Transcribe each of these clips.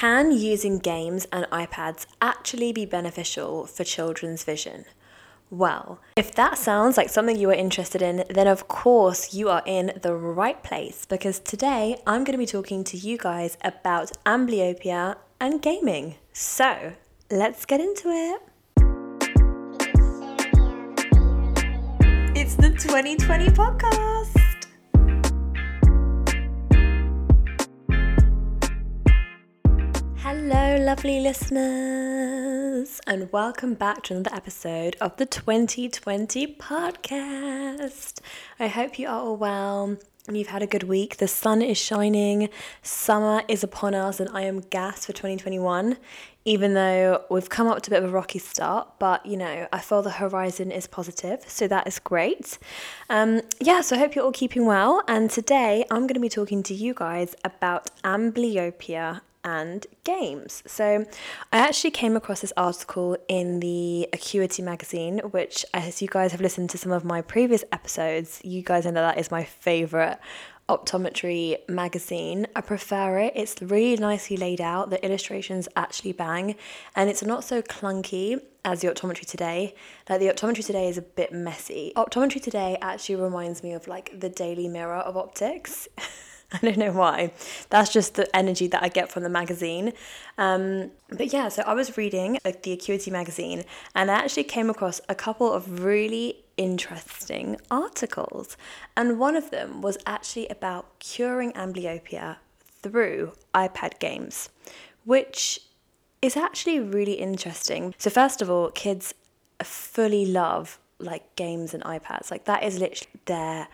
Can using games and iPads actually be beneficial for children's vision? Well, if that sounds like something you are interested in, then of course you are in the right place because today I'm going to be talking to you guys about amblyopia and gaming. So let's get into it. It's the 2020 podcast. Lovely listeners, and welcome back to another episode of the 2020 podcast. I hope you are all well and you've had a good week. The sun is shining, summer is upon us, and I am gassed for 2021. Even though we've come up to a bit of a rocky start, but you know, I feel the horizon is positive, so that is great. Um, yeah, so I hope you're all keeping well. And today I'm going to be talking to you guys about amblyopia and games. So, I actually came across this article in the Acuity magazine, which, as you guys have listened to some of my previous episodes, you guys know that is my favorite optometry magazine. I prefer it. It's really nicely laid out. The illustrations actually bang, and it's not so clunky as the optometry today. Like the optometry today is a bit messy. Optometry today actually reminds me of like the Daily Mirror of optics. I don't know why. That's just the energy that I get from the magazine. Um, but yeah, so I was reading like, the Acuity magazine and I actually came across a couple of really interesting articles. And one of them was actually about curing amblyopia through iPad games, which is actually really interesting. So, first of all, kids fully love like games and iPads. Like, that is literally their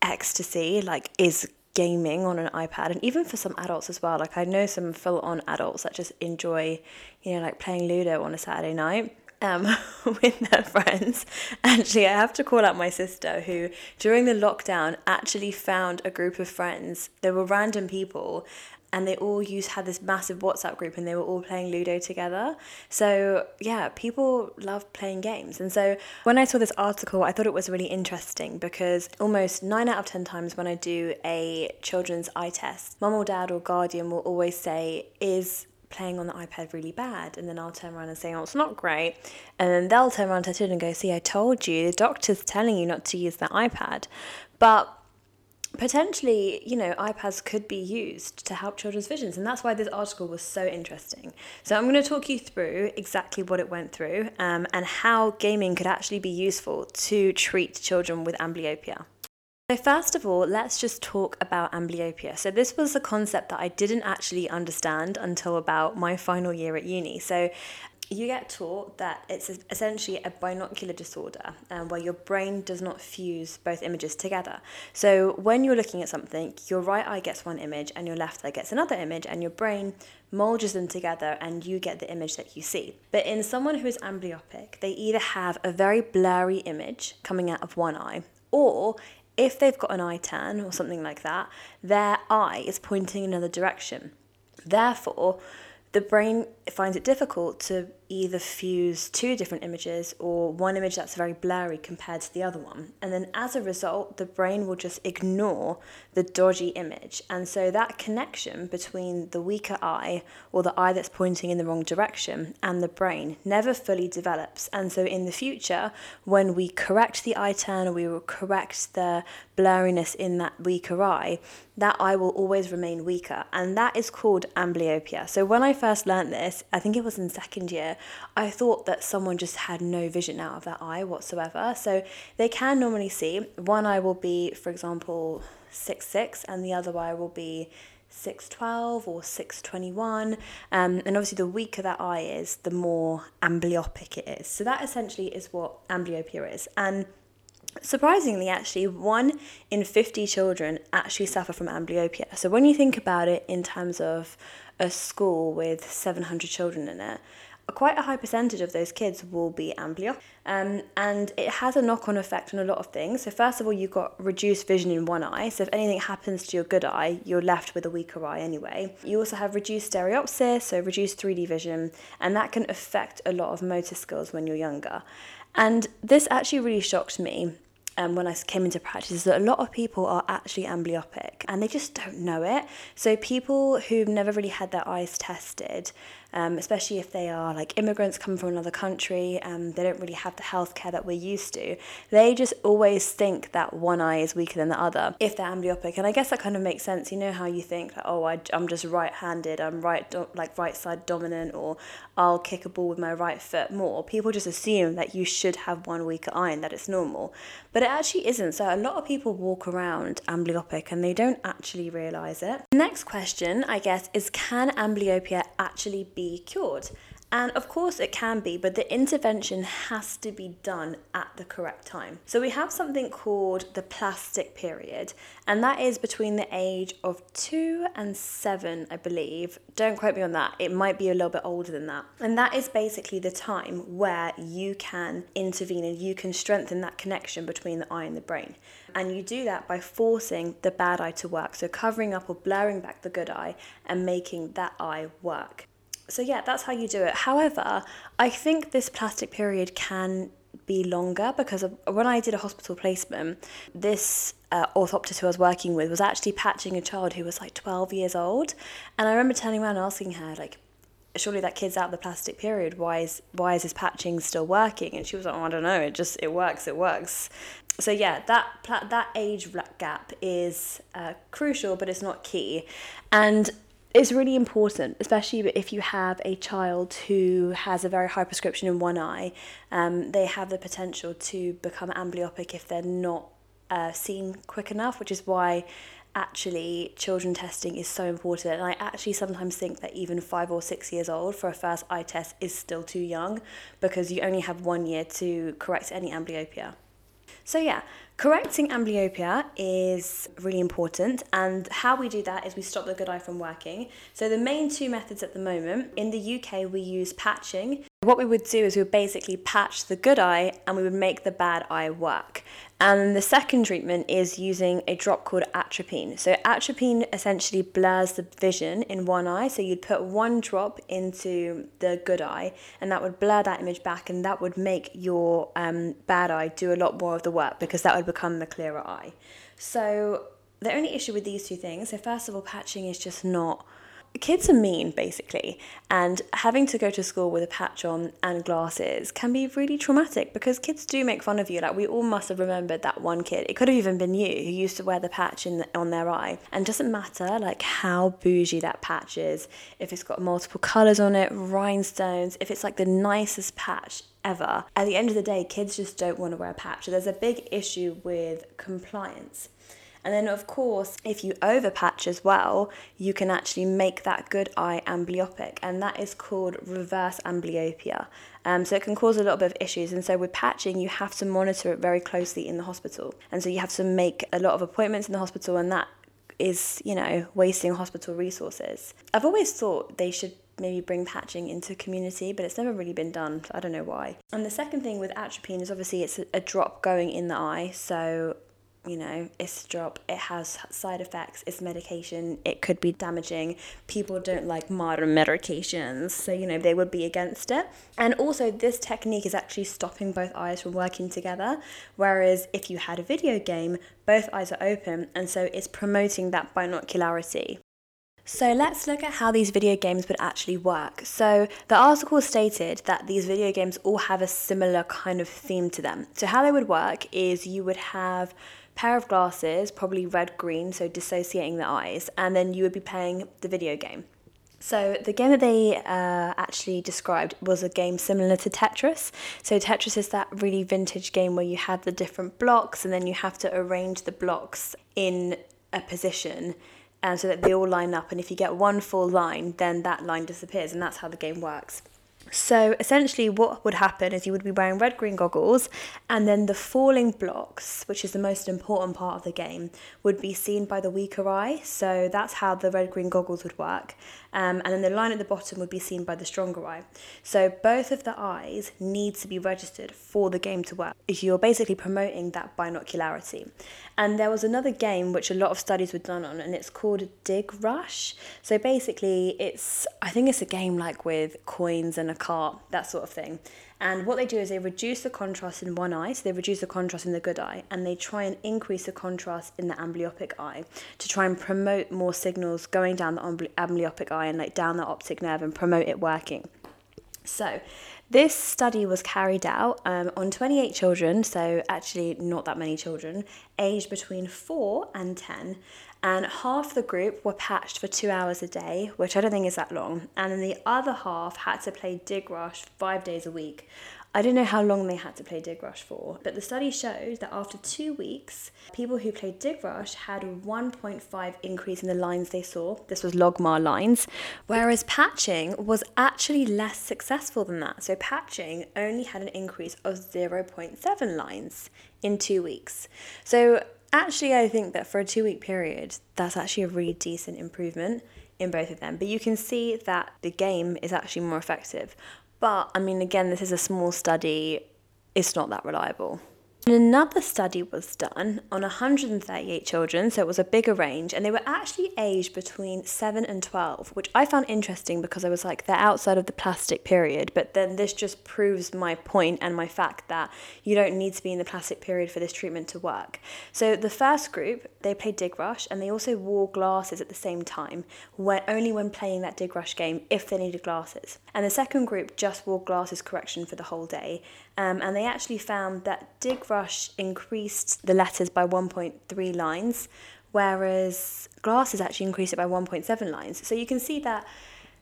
ecstasy, like, is gaming on an iPad and even for some adults as well. Like I know some full on adults that just enjoy, you know, like playing Ludo on a Saturday night. Um, with their friends. Actually, I have to call out my sister who, during the lockdown, actually found a group of friends. There were random people, and they all used had this massive WhatsApp group and they were all playing Ludo together. So yeah, people love playing games. And so when I saw this article, I thought it was really interesting because almost nine out of ten times when I do a children's eye test, mum or dad or guardian will always say, is playing on the iPad really bad? And then I'll turn around and say, oh, it's not great. And then they'll turn around to and go, see, I told you, the doctor's telling you not to use the iPad. But potentially, you know, iPads could be used to help children's visions. And that's why this article was so interesting. So I'm going to talk you through exactly what it went through um, and how gaming could actually be useful to treat children with amblyopia. So, first of all, let's just talk about amblyopia. So, this was a concept that I didn't actually understand until about my final year at uni. So, you get taught that it's essentially a binocular disorder um, where your brain does not fuse both images together. So when you're looking at something, your right eye gets one image and your left eye gets another image, and your brain molds them together and you get the image that you see. But in someone who is amblyopic, they either have a very blurry image coming out of one eye, or if they've got an eye turn or something like that, their eye is pointing in another direction. Therefore, the brain finds it difficult to either fuse two different images or one image that's very blurry compared to the other one. And then as a result, the brain will just ignore the dodgy image. And so that connection between the weaker eye or the eye that's pointing in the wrong direction and the brain never fully develops. And so in the future, when we correct the eye turn or we will correct the blurriness in that weaker eye, that eye will always remain weaker. And that is called amblyopia. So when I first learned this, I think it was in second year, I thought that someone just had no vision out of that eye whatsoever. So they can normally see. One eye will be, for example, 6 6, and the other eye will be 612 or 621 um, and obviously the weaker that eye is the more amblyopic it is so that essentially is what amblyopia is and surprisingly actually one in 50 children actually suffer from amblyopia so when you think about it in terms of a school with 700 children in it quite a high percentage of those kids will be amblyopic. Um, and it has a knock on effect on a lot of things. So, first of all, you've got reduced vision in one eye. So, if anything happens to your good eye, you're left with a weaker eye anyway. You also have reduced stereopsis, so reduced 3D vision, and that can affect a lot of motor skills when you're younger. And this actually really shocked me um, when I came into practice is that a lot of people are actually amblyopic and they just don't know it. So, people who've never really had their eyes tested, um, especially if they are like immigrants coming from another country and they don't really have the healthcare that we're used to, they just always think that one eye is weaker than the other if they're amblyopic. And I guess that kind of makes sense. You know how you think, oh, I, I'm just right handed, I'm right, do- like right side dominant, or I'll kick a ball with my right foot more. People just assume that you should have one weaker eye and that it's normal. But it actually isn't. So a lot of people walk around amblyopic and they don't actually realize it. Next question, I guess, is can amblyopia actually be cured? And of course, it can be, but the intervention has to be done at the correct time. So, we have something called the plastic period, and that is between the age of two and seven, I believe. Don't quote me on that, it might be a little bit older than that. And that is basically the time where you can intervene and you can strengthen that connection between the eye and the brain. And you do that by forcing the bad eye to work, so covering up or blurring back the good eye and making that eye work so yeah, that's how you do it. However, I think this plastic period can be longer because of, when I did a hospital placement, this uh, orthoptist who I was working with was actually patching a child who was like 12 years old. And I remember turning around and asking her, like, surely that kid's out of the plastic period. Why is, why is his patching still working? And she was like, oh, I don't know. It just, it works, it works. So yeah, that that age gap is uh, crucial, but it's not key. And it's really important, especially if you have a child who has a very high prescription in one eye. Um, they have the potential to become amblyopic if they're not uh, seen quick enough, which is why actually children testing is so important. And I actually sometimes think that even five or six years old for a first eye test is still too young because you only have one year to correct any amblyopia. So, yeah, correcting amblyopia is really important, and how we do that is we stop the good eye from working. So, the main two methods at the moment in the UK, we use patching. What we would do is we would basically patch the good eye and we would make the bad eye work. And the second treatment is using a drop called atropine. So, atropine essentially blurs the vision in one eye. So, you'd put one drop into the good eye, and that would blur that image back, and that would make your um, bad eye do a lot more of the work because that would become the clearer eye. So, the only issue with these two things so, first of all, patching is just not kids are mean basically. And having to go to school with a patch on and glasses can be really traumatic because kids do make fun of you. Like we all must have remembered that one kid. It could have even been you who used to wear the patch in the, on their eye. And doesn't matter like how bougie that patch is if it's got multiple colors on it rhinestones if it's like the nicest patch ever. At the end of the day kids just don't want to wear a patch. So there's a big issue with compliance and then, of course, if you overpatch as well, you can actually make that good eye amblyopic, and that is called reverse amblyopia. Um, so it can cause a lot of issues. And so with patching, you have to monitor it very closely in the hospital. And so you have to make a lot of appointments in the hospital, and that is, you know, wasting hospital resources. I've always thought they should maybe bring patching into community, but it's never really been done. So I don't know why. And the second thing with atropine is obviously it's a, a drop going in the eye, so you know, it's a drop, it has side effects, it's medication, it could be damaging. People don't like modern medications, so, you know, they would be against it. And also, this technique is actually stopping both eyes from working together, whereas if you had a video game, both eyes are open, and so it's promoting that binocularity. So let's look at how these video games would actually work. So the article stated that these video games all have a similar kind of theme to them. So how they would work is you would have pair of glasses, probably red green, so dissociating the eyes, and then you would be playing the video game. So the game that they uh, actually described was a game similar to Tetris. So Tetris is that really vintage game where you have the different blocks and then you have to arrange the blocks in a position and so that they all line up and if you get one full line then that line disappears and that's how the game works. So essentially, what would happen is you would be wearing red green goggles, and then the falling blocks, which is the most important part of the game, would be seen by the weaker eye. So that's how the red green goggles would work. Um, and then the line at the bottom would be seen by the stronger eye. So both of the eyes need to be registered for the game to work. You're basically promoting that binocularity. And there was another game which a lot of studies were done on, and it's called Dig Rush. So basically, it's I think it's a game like with coins and a cart, that sort of thing. And what they do is they reduce the contrast in one eye, so they reduce the contrast in the good eye, and they try and increase the contrast in the amblyopic eye to try and promote more signals going down the amblyopic eye and like down the optic nerve and promote it working. So, this study was carried out um, on 28 children, so actually not that many children, aged between 4 and 10, and half the group were patched for two hours a day, which I don't think is that long, and then the other half had to play Dig Rush five days a week. I don't know how long they had to play Dig Rush for, but the study showed that after two weeks, people who played Dig Rush had a 1.5 increase in the lines they saw. This was logMAR lines, whereas patching was actually less successful than that. So patching only had an increase of 0.7 lines in two weeks. So actually, I think that for a two week period, that's actually a really decent improvement in both of them. But you can see that the game is actually more effective. But I mean, again, this is a small study, it's not that reliable. Another study was done on 138 children, so it was a bigger range, and they were actually aged between 7 and 12, which I found interesting because I was like, they're outside of the plastic period. But then this just proves my point and my fact that you don't need to be in the plastic period for this treatment to work. So the first group, they played Dig Rush, and they also wore glasses at the same time, when, only when playing that Dig Rush game if they needed glasses. And the second group just wore glasses correction for the whole day, um, and they actually found that Dig Rush increased the letters by 1.3 lines, whereas Glasses actually increased it by 1.7 lines. So you can see that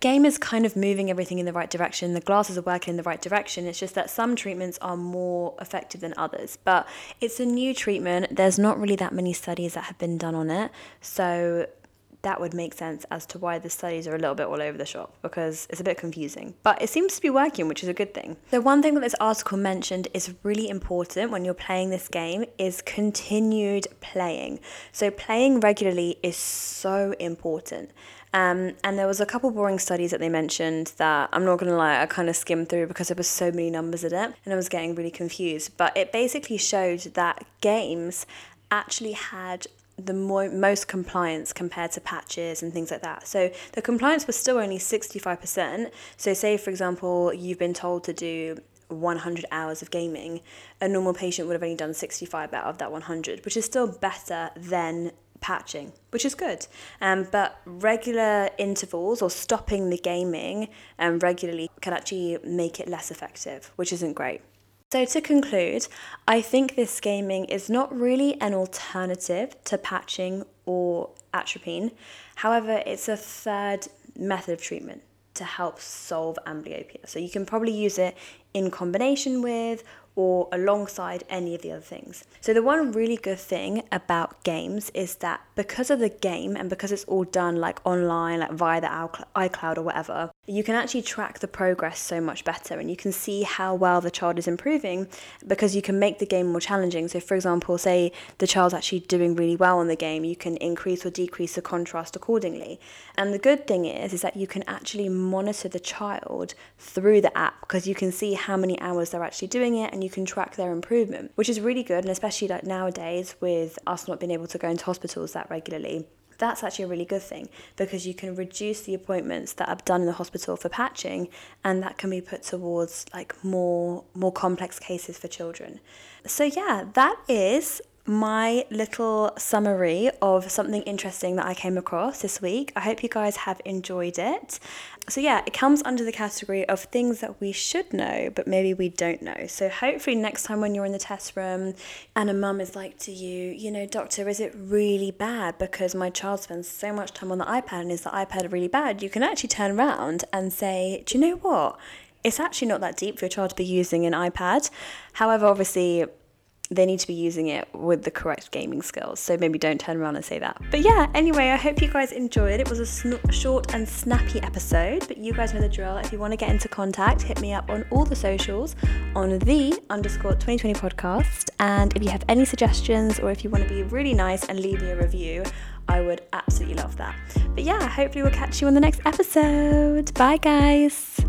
game is kind of moving everything in the right direction. The glasses are working in the right direction. It's just that some treatments are more effective than others. But it's a new treatment. There's not really that many studies that have been done on it. So that would make sense as to why the studies are a little bit all over the shop because it's a bit confusing. But it seems to be working, which is a good thing. The one thing that this article mentioned is really important when you're playing this game is continued playing. So playing regularly is so important. Um, and there was a couple boring studies that they mentioned that I'm not gonna lie, I kind of skimmed through because there was so many numbers in it, and I was getting really confused. But it basically showed that games actually had the mo- most compliance compared to patches and things like that. So the compliance was still only 65%. So, say for example, you've been told to do 100 hours of gaming, a normal patient would have only done 65 out of that 100, which is still better than patching, which is good. Um, but regular intervals or stopping the gaming um, regularly can actually make it less effective, which isn't great. So, to conclude, I think this gaming is not really an alternative to patching or atropine. However, it's a third method of treatment to help solve amblyopia. So, you can probably use it in combination with or alongside any of the other things. So, the one really good thing about games is that because of the game and because it's all done like online, like via the iCloud or whatever, you can actually track the progress so much better and you can see how well the child is improving because you can make the game more challenging. So, for example, say the child's actually doing really well in the game, you can increase or decrease the contrast accordingly. And the good thing is, is that you can actually monitor the child through the app because you can see how many hours they're actually doing it and you can track their improvement, which is really good. And especially like nowadays with us not being able to go into hospitals that regularly, that's actually a really good thing because you can reduce the appointments that are done in the hospital for patching and that can be put towards like more more complex cases for children. So yeah, that is my little summary of something interesting that I came across this week. I hope you guys have enjoyed it. So, yeah, it comes under the category of things that we should know, but maybe we don't know. So, hopefully, next time when you're in the test room and a mum is like to you, you know, doctor, is it really bad because my child spends so much time on the iPad and is the iPad really bad? You can actually turn around and say, do you know what? It's actually not that deep for your child to be using an iPad. However, obviously, they need to be using it with the correct gaming skills. So maybe don't turn around and say that. But yeah, anyway, I hope you guys enjoyed. It was a sn- short and snappy episode, but you guys know the drill. If you want to get into contact, hit me up on all the socials on the underscore 2020 podcast. And if you have any suggestions or if you want to be really nice and leave me a review, I would absolutely love that. But yeah, hopefully we'll catch you on the next episode. Bye, guys.